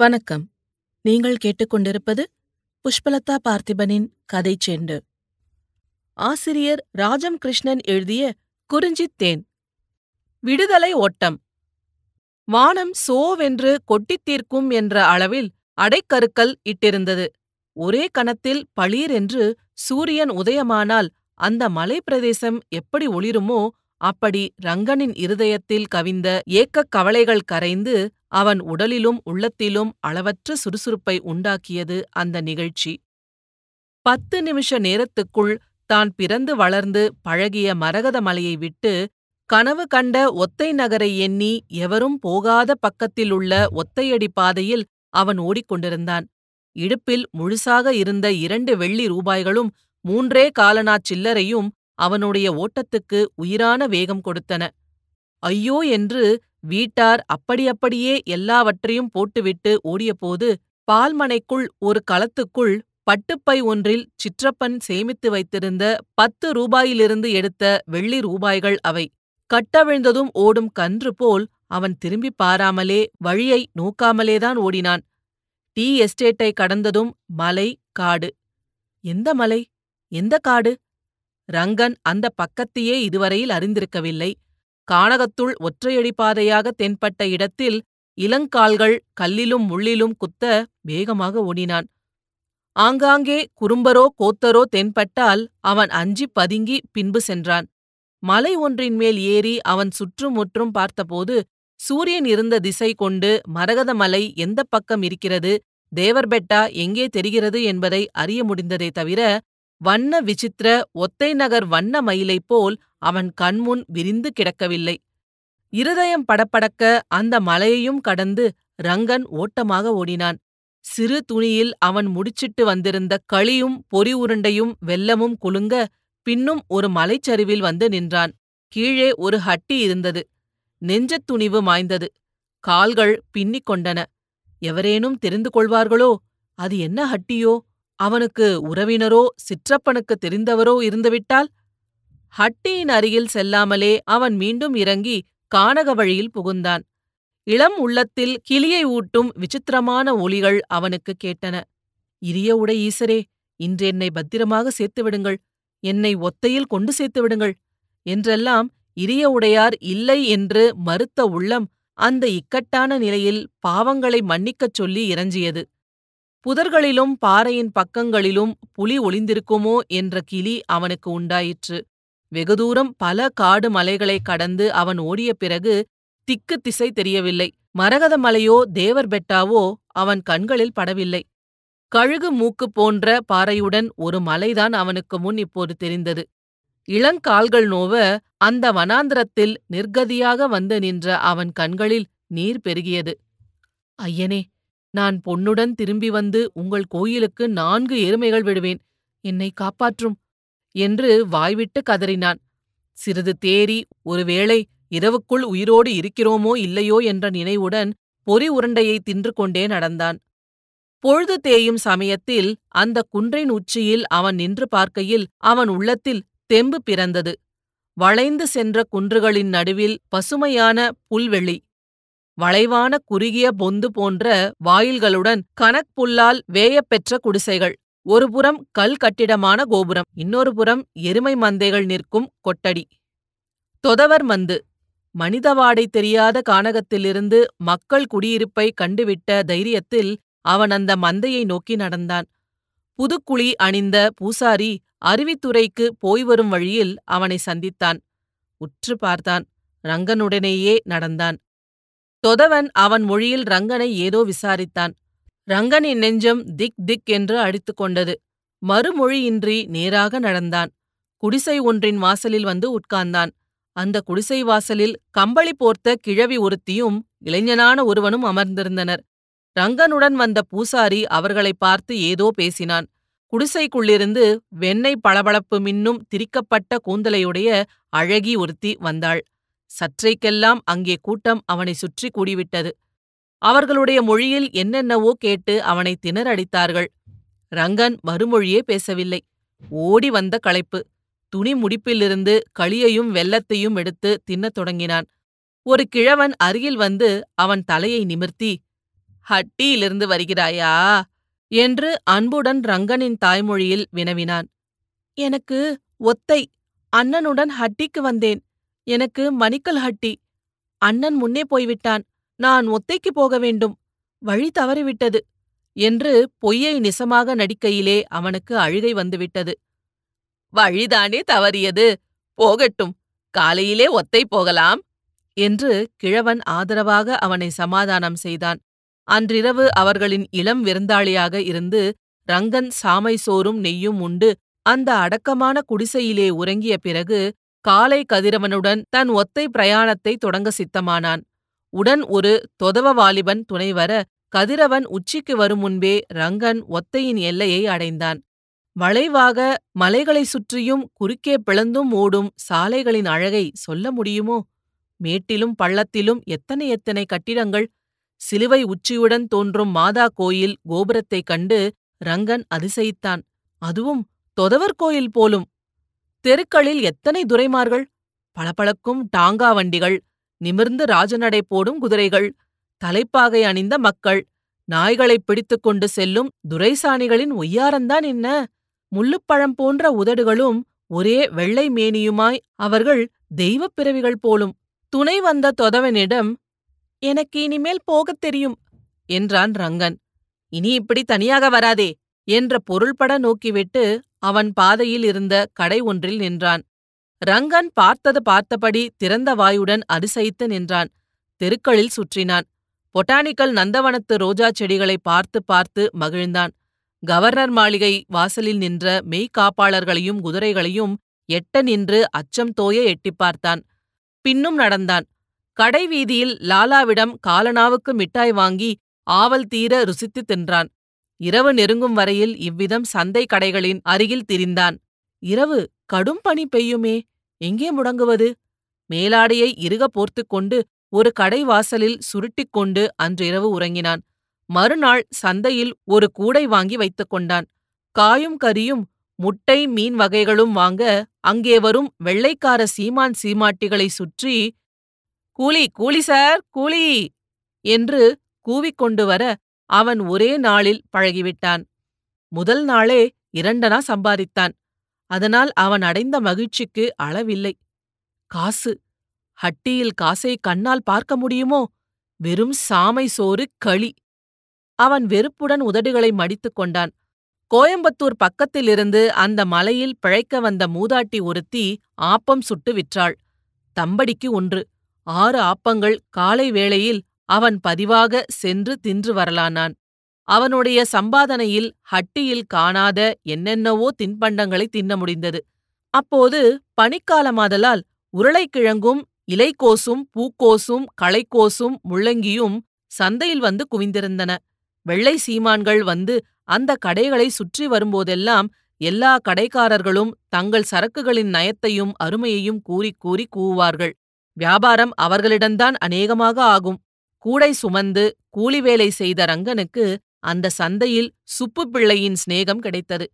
வணக்கம். நீங்கள் கேட்டுக்கொண்டிருப்பது புஷ்பலதா பார்த்திபனின் கதை செண்டு. ஆசிரியர் ராஜம் கிருஷ்ணன் எழுதிய குறிஞ்சித் தேன். விடுதலை ஓட்டம். வானம் சோவென்று கொட்டித் தீர்க்கும் என்ற அளவில் அடைக்கருக்கல் இட்டிருந்தது. ஒரே கணத்தில் பளீரென்று சூரியன் உதயமானால் அந்த மலைப் பிரதேசம் எப்படி ஒளிருமோ அப்படி ரங்கனின் இருதயத்தில் கவிந்த ஏக்கக் கவலைகள் கரைந்து அவன் உடலிலும் உள்ளத்திலும் அளவற்ற சுறுசுறுப்பை உண்டாக்கியது அந்த நிகழ்ச்சி. பத்து நிமிஷ நேரத்துக்குள் தான் பிறந்து வளர்ந்து பழகிய மரகத மலையை விட்டு கனவு கண்ட ஒத்தை நகரை எண்ணி எவரும் போகாத பக்கத்திலுள்ள ஒத்தையடி பாதையில் அவன் ஓடிக்கொண்டிருந்தான். இடுப்பில் முழுசாக இருந்த இரண்டு வெள்ளி ரூபாய்களும் மூன்றே காலனாச் சில்லறையும் அவனுடைய ஓட்டத்துக்கு உயிரான வேகம் கொடுத்தன. ஐயோ என்று வீட்டார் அப்படியப்படியே எல்லாவற்றையும் போட்டுவிட்டு ஓடியபோது பால்மனைக்குள் ஒரு களத்துக்குள் பட்டுப்பை ஒன்றில் சிற்றப்பன் சேமித்து வைத்திருந்த பத்து ரூபாயிலிருந்து எடுத்த வெள்ளி ரூபாய்கள் அவை. கட்டவிழ்ந்ததும் ஓடும் கன்று போல் அவன் திரும்பிப் பாராமலே வழியை நோக்காமலேதான் ஓடினான். டீ எஸ்டேட்டை கடந்ததும் மலை காடு. எந்த மலை? எந்த காடு? ரங்கன் அந்த பக்கத்தையே இதுவரையில் அறிந்திருக்கவில்லை. கானகத்துள் ஒற்றையடி பாதையாக தென்பட்ட இடத்தில் இளங்கால்கள் கல்லிலும் முள்ளிலும் குத்த வேகமாக ஓடினான். ஆங்காங்கே குறும்பரோ கோத்தரோ தென்பட்டால் அவன் அஞ்சிப் பதுங்கி பின்பு சென்றான். மலை ஒன்றின் மேல் ஏறி அவன் சுற்றும் முற்றும் பார்த்தபோது சூரியன் இருந்த திசை கொண்டு மரகத மலை எந்தப் பக்கம் இருக்கிறது தேவர்பெட்டா எங்கே தெரிகிறது என்பதை அறிய முடிந்ததே தவிர வண்ண விசித்திர ஒத்தை நகர் வண்ண மயிலைப் போல் அவன் கண்முன் விரிந்து கிடக்கவில்லை. இருதயம் படபடக்க அந்த மலையையும் கடந்து ரங்கன் ஓட்டமாக ஓடினான். சிறு துணியில் அவன் முடிச்சிட்டு வந்திருந்த களியும் பொறி உருண்டையும் வெல்லமும் குலுங்க பின்னும் ஒரு மலைச்சரிவில் வந்து நின்றான். கீழே ஒரு ஹட்டி இருந்தது. நெஞ்சத் துணிவு மாய்ந்தது. கால்கள் பின்னிக் கொண்டன. எவரேனும் தெரிந்து கொள்வார்களோ? அது என்ன ஹட்டியோ? அவனுக்கு உறவினரோ சிற்றப்பனுக்கு தெரிந்தவரோ இருந்துவிட்டால்? ஹட்டியின் அருகில் செல்லாமலே அவன் மீண்டும் இறங்கி கானக வழியில் புகுந்தான். இளம் உள்ளத்தில் கிளியை ஊட்டும் விசித்திரமான ஒலிகள் அவனுக்கு கேட்டன. இரிய உடை ஈசரே இன்று என்னை பத்திரமாக சேர்த்துவிடுங்கள் என்னை ஒத்தையில் கொண்டு சேர்த்துவிடுங்கள் என்றெல்லாம் இரிய உடையார் இல்லை என்று மறுத்த உள்ளம் அந்த இக்கட்டான நிலையில் பாவங்களை மன்னிக்கச் சொல்லி இறஞ்சியது புதர்களிலும் பாறையின் பக்கங்களிலும் புலி ஒளிந்திருக்குமோ என்ற கிளி அவனுக்கு உண்டாயிற்று. வெகு தூரம் பல காடு மலைகளைக் கடந்து அவன் ஓடிய பிறகு திக்கு திசை தெரியவில்லை. மரகத மலையோ தேவர் பெட்டாவோ அவன் கண்களில் படவில்லை. கழுகு மூக்கு போன்ற பாறையுடன் ஒரு மலைதான் அவனுக்கு முன் இப்போது தெரிந்தது. இளங்கால்கள் நோவ அந்த வனாந்திரத்தில் நிர்கதியாக வந்து நின்ற அவன் கண்களில் நீர் பெருகியது. ஐயனே! நான் பொன்னுடன் திரும்பி வந்து உங்கள் கோயிலுக்கு நான்கு எருமைகள் விடுவேன். என்னை காப்பாற்றும். என்று வாய்விட்டு கதறினான். சிறிது தேறி ஒருவேளை இரவுக்குள் உயிரோடு இருக்கிறோமோ இல்லையோ என்ற நினைவுடன் பொறி உருண்டையை தின்று கொண்டே நடந்தான். பொழுது தேயும் சமயத்தில் அந்த குன்றின் உச்சியில் அவன் நின்று பார்க்கையில் அவன் உள்ளத்தில் தெம்பு பிறந்தது. வளைந்து சென்ற குன்றுகளின் நடுவில் பசுமையான புல்வெளி வளைவான குறுகிய பொந்து போன்ற வாயில்களுடன் கனக்புல்லால் வேயப்பெற்ற குடிசைகள். ஒருபுறம் கல் கட்டிடமான கோபுரம் இன்னொரு புறம் எருமை மந்தைகள் நிற்கும் கொட்டடி. தொதவர் மந்து. மனிதவாடை தெரியாத கானகத்திலிருந்து மக்கள் குடியிருப்பை கண்டுவிட்ட தைரியத்தில் அவன் அந்த மந்தையை நோக்கி நடந்தான். புதுக்குழி அணிந்த பூசாரி அருவித்துறைக்கு போய் வரும் வழியில் அவனை சந்தித்தான். உற்று பார்த்தான். ரங்கனுடனேயே நடந்தான். தொதவன் அவன் மொழியில் ரங்கனை ஏதோ விசாரித்தான். ரங்கனின் நெஞ்சம் திக் திக் என்று அடித்து கொண்டது. மறுமொழியின்றி நேராக நடந்தான். குடிசை ஒன்றின் வாசலில் வந்து உட்கார்ந்தான். அந்த குடிசை வாசலில் கம்பளி போர்த்த கிழவி ஒருத்தியும் இளைஞனான ஒருவனும் அமர்ந்திருந்தனர். ரங்கனுடன் வந்த பூசாரி அவர்களை பார்த்து ஏதோ பேசினான். குடிசைக்குள்ளிருந்து வெண்ணெய் பளபளப்பு மின்னும் திரிக்கப்பட்ட கூந்தலையுடைய அழகி ஒருத்தி வந்தாள். சற்றைக்கெல்லாம் அங்கே கூட்டம் அவனை சுற்றி கூடிவிட்டது. அவர்களுடைய மொழியில் என்னென்னவோ கேட்டு அவனை திணறடித்தார்கள். ரங்கன் மறுமொழியே பேசவில்லை. ஓடி வந்த களைப்பு. துணி முடிப்பிலிருந்து களியையும் வெள்ளத்தையும் எடுத்து தின்னத் தொடங்கினான். ஒரு கிழவன் அருகில் வந்து அவன் தலையை நிமிர்த்தி ஹட்டியிலிருந்து வருகிறாயா என்று அன்புடன் ரங்கனின் தாய்மொழியில் வினவினான். எனக்கு ஒத்தை அண்ணனுடன் ஹட்டிக்கு வந்தேன். எனக்கு மணிக்கல் ஹட்டி. அண்ணன் முன்னே போய்விட்டான். நான் ஒத்தைக்கு போக வேண்டும். வழி தவறிவிட்டது என்று பொய்யை நிசமாக நடிக்கையிலே அவனுக்கு அழுகை வந்துவிட்டது. வழிதானே தவறியது. போகட்டும். காலையிலே ஒத்தை போகலாம் என்று கிழவன் ஆதரவாக அவனை சமாதானம் செய்தான். அன்றிரவு அவர்களின் இளம் விருந்தாளியாக இருந்து ரங்கன் சாமை சோறும் நெய்யும் உண்டு அந்த அடக்கமான குடிசையிலே உறங்கிய பிறகு காலை கதிரவனுடன் தன் ஒத்தை பிரயாணத்தை தொடங்க சித்தமானான். உடன் ஒரு தொதவ வாலிபன் துணைவர கதிரவன் உச்சிக்கு வரும் முன்பே ரங்கன் ஒத்தையின் எல்லையை அடைந்தான். வளைவாக மலைகளைச் சுற்றியும் குறுக்கே பிளந்தும் ஓடும் சாலைகளின் அழகை சொல்ல முடியுமோ? மேட்டிலும் பள்ளத்திலும் எத்தனை எத்தனை கட்டிடங்கள்? சிலுவை உச்சியுடன் தோன்றும் மாதா கோயில் கோபுரத்தைக் கண்டு ரங்கன் அதிசயித்தான். அதுவும் தொதவர் கோயில் போலும். தெருக்களில் எத்தனை துரைமார்கள்? பளபளக்கும் டாங்கா வண்டிகள் நிமிர்ந்து ராஜநடை போடும் குதிரைகள் தலைப்பாகை அணிந்த மக்கள் நாய்களைப் பிடித்துக் கொண்டு செல்லும் துரைசாணிகளின் ஒய்யாரந்தான் என்ன? முள்ளுப்பழம் போன்ற உதடுகளும் ஒரே வெள்ளை மேனியுமாய் அவர்கள் தெய்வப் பிறவிகள் போலும். துணை வந்த தொதவனிடம் எனக்கு இனிமேல் போகத் தெரியும் என்றான் ரங்கன். இனி இப்படி தனியாக வராதே என்ற பொருள்பட நோக்கிவிட்டு அவன் பாதையில் இருந்த கடை ஒன்றில் நின்றான். ரங்கன் பார்த்தது பார்த்தபடி திறந்த வாயுடன் அதிசயித்து நின்றான். தெருக்களில் சுற்றினான். பொட்டானிக்கல் நந்தவனத்து ரோஜா செடிகளை பார்த்து பார்த்து மகிழ்ந்தான். கவர்னர் மாளிகை வாசலில் நின்ற மெய்காப்பாளர்களையும் குதிரைகளையும் எட்ட நின்று அச்சம் தோய எட்டிப் பார்த்தான். பின்னும் நடந்தான். கடை வீதியில் லாலாவிடம் காலனாவுக்கு மிட்டாய் வாங்கி ஆவல் தீர ருசித்துத் தின்றான். இரவு நெருங்கும் வரையில் இவ்விதம் சந்தை கடைகளின் அருகில் திரிந்தான். இரவு கடும் பனி பெய்யுமே எங்கே முடங்குவது? மேலாடையை இறுக போர்த்துக் கொண்டு ஒரு கடை வாசலில் சுருட்டிக் கொண்டு அன்றிரவு உறங்கினான். மறுநாள் சந்தையில் ஒரு கூடை வாங்கி வைத்துக் கொண்டான். காயும் கறியும் முட்டை மீன் வகைகளும் வாங்க அங்கே வரும் வெள்ளைக்கார சீமான் சீமாட்டிகளை சுற்றி கூலி கூலி சார் கூலி! என்று கூவிக்கொண்டு வர அவன் ஒரே நாளில் பழகிவிட்டான். முதல் நாளே இரண்டனா சம்பாதித்தான். அதனால் அவன் அடைந்த மகிழ்ச்சிக்கு அளவில்லை. காசு. ஹட்டியில் காசை கண்ணால் பார்க்க முடியுமோ? வெறும் சாமை சோறு களி. அவன் வெறுப்புடன் உதடுகளை மடித்துக் கொண்டான். கோயம்புத்தூர் பக்கத்திலிருந்து அந்த மலையில் பிழைக்க வந்த மூதாட்டி ஒருத்தி ஆப்பம் சுட்டு விற்றாள். தம்படிக்கு ஒன்று. ஆறு ஆப்பங்கள் காலை வேளையில் அவன் பதிவாக சென்று தின்று வரலானான். அவனுடைய சம்பாதனையில் ஹட்டியில் காணாத என்னென்னவோ தின்பண்டங்களை தின்ன முடிந்தது. அப்போது பனிக்காலமாதலால் உருளைக்கிழங்கும் இலைக்கோசும் பூக்கோசும் களைக்கோசும் முள்ளங்கியும் சந்தையில் வந்து குவிந்திருந்தன. வெள்ளை சீமான்கள் வந்து அந்த கடைகளை சுற்றி வரும்போதெல்லாம் எல்லா கடைக்காரர்களும் தங்கள் சரக்குகளின் நயத்தையும் அருமையையும் கூறிக் கூறி கூவுவார்கள். வியாபாரம் அவர்களிடம்தான் அநேகமாக ஆகும். கூடை சுமந்து கூலி வேலை செய்த ரங்கனுக்கு அந்த சந்தையில் சுப்பு பிள்ளையின் சிநேகம் கிடைத்தது.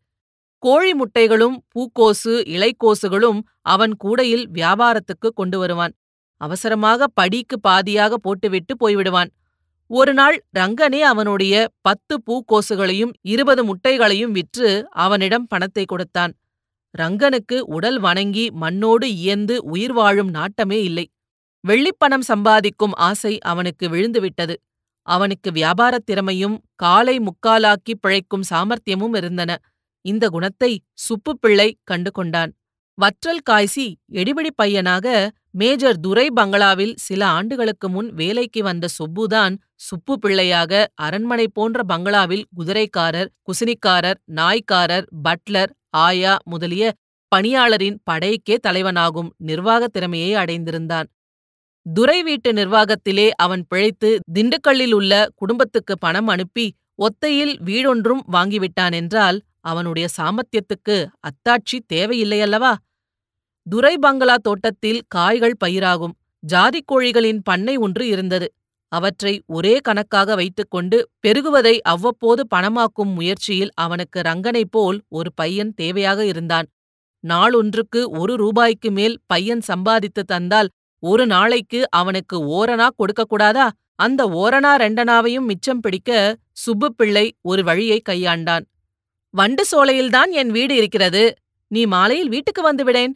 கோழி முட்டைகளும் பூக்கோசு இலைக்கோசுகளும் அவன் கூடையில் வியாபாரத்துக்கு கொண்டு வருவான். அவசரமாக படிக்கு பாதியாக போட்டுவிட்டு போய்விடுவான். ஒரு நாள் ரங்கனே அவனுடைய பத்து பூக்கோசுகளையும் இருபது முட்டைகளையும் விற்று அவனிடம் பணத்தை கொடுத்தான். ரங்கனுக்கு உடல் வணங்கி மண்ணோடு இயந்து உயிர் வாழும் நாட்டமே இல்லை. வெள்ளிப்பணம் சம்பாதிக்கும் ஆசை அவனுக்கு விழுந்துவிட்டது. அவனுக்கு வியாபாரத் திறமையும் காலை முக்காலாக்கி பிழைக்கும் சாமர்த்தியமும் இருந்தன. இந்த குணத்தை சுப்பு பிள்ளை கண்டு கொண்டான். வற்றல் காய்ச்சி எடிபிடி பையனாக மேஜர் துரை பங்களாவில் சில ஆண்டுகளுக்கு முன் வேலைக்கு வந்த சுப்புதான் சுப்பு பிள்ளையாக அரண்மனை போன்ற பங்களாவில் குதிரைக்காரர் குசினிக்காரர் நாய்க்காரர் பட்லர் ஆயா முதலிய பணியாளரின் படைக்கே தலைவனாகும் நிர்வாகத் திறமையை அடைந்திருந்தான். துரை வீட்டு நிர்வாகத்திலே அவன் பிழைத்து திண்டுக்கல்லில் உள்ள குடும்பத்துக்கு பணம் அனுப்பி ஒத்தையில் வீடொன்றும் வாங்கிவிட்டான் என்றால் அவனுடைய சாமர்த்தியத்துக்கு அத்தாட்சி தேவையில்லையல்லவா? துரை பங்களா தோட்டத்தில் காய்கள் பயிராகும். ஜாதிக் கோழிகளின் பண்ணை ஒன்று இருந்தது. அவற்றை ஒரே கணக்காக வைத்துக்கொண்டு பெருகுவதை அவ்வப்போது பணமாக்கும் முயற்சியில் அவனுக்கு ரங்கனைப் போல் ஒரு பையன் தேவையாக இருந்தான். நாளொன்றுக்கு ஒரு ரூபாய்க்கு மேல் பையன் சம்பாதித்து தந்தால் ஒரு நாளைக்கு அவனுக்கு ஓரணா கொடுக்கக்கூடாதா அந்த ஓரணா ரெண்டனாவையும் மிச்சம் பிடிக்க சுப்பு பிள்ளை ஒரு வழியை கையாண்டான். வண்டு சோலையில்தான் என் வீடு இருக்கிறது. நீ மாலையில் வீட்டுக்கு வந்துவிடேன்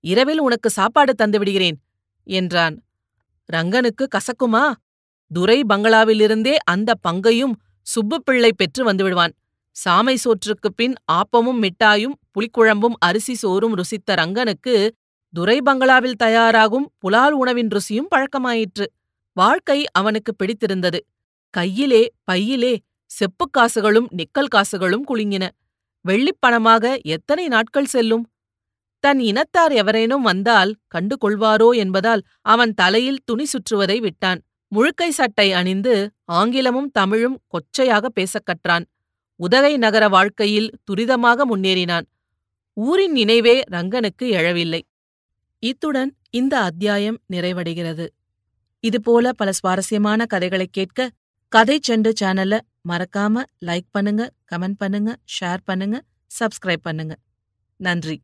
இரவில் உனக்கு சாப்பாடு தந்துவிடுகிறேன் என்றான். ரங்கனுக்கு கசக்குமா? துரை பங்களாவிலிருந்தே அந்த பங்கையும் சுப்பு பிள்ளை பெற்று வந்துவிடுவான் சாமை சோற்றுக்குப் பின் ஆப்பமும் மிட்டாயும் புளிக்குழம்பும் அரிசி சோறும் ருசித்த ரங்கனுக்கு துரை பங்களாவில் தயாராகும் புலால் உணவின் ருசியும் பழக்கமாயிற்று. வாழ்க்கை அவனுக்கு பிடித்திருந்தது. கையிலே பையிலே செப்புக் காசுகளும் நிக்கல் காசுகளும் குலுங்கின. வெள்ளிப் பணமாக எத்தனை நாட்கள் செல்லும்? தன் இனத்தார் எவரேனும் வந்தால் கண்டு கொள்வாரோ என்பதால் அவன் தலையில் துணி சுற்றுவதை விட்டான். முழுக்கை சட்டை அணிந்து ஆங்கிலமும் தமிழும் கொச்சையாக பேசக் கற்றான். உதகை நகர வாழ்க்கையில் துரிதமாக முன்னேறினான். ஊரின் நினைவே ரங்கனுக்கு எழவில்லை. இத்துடன் இந்த அத்தியாயம் நிறைவடைகிறது. இதுபோல பல சுவாரஸ்யமான கதைகளைக் கேட்க கதை செண்டு சேனலை மறக்காம லைக் பண்ணுங்க கமெண்ட் பண்ணுங்க ஷேர் பண்ணுங்க சப்ஸ்கிரைப் பண்ணுங்க. நன்றி.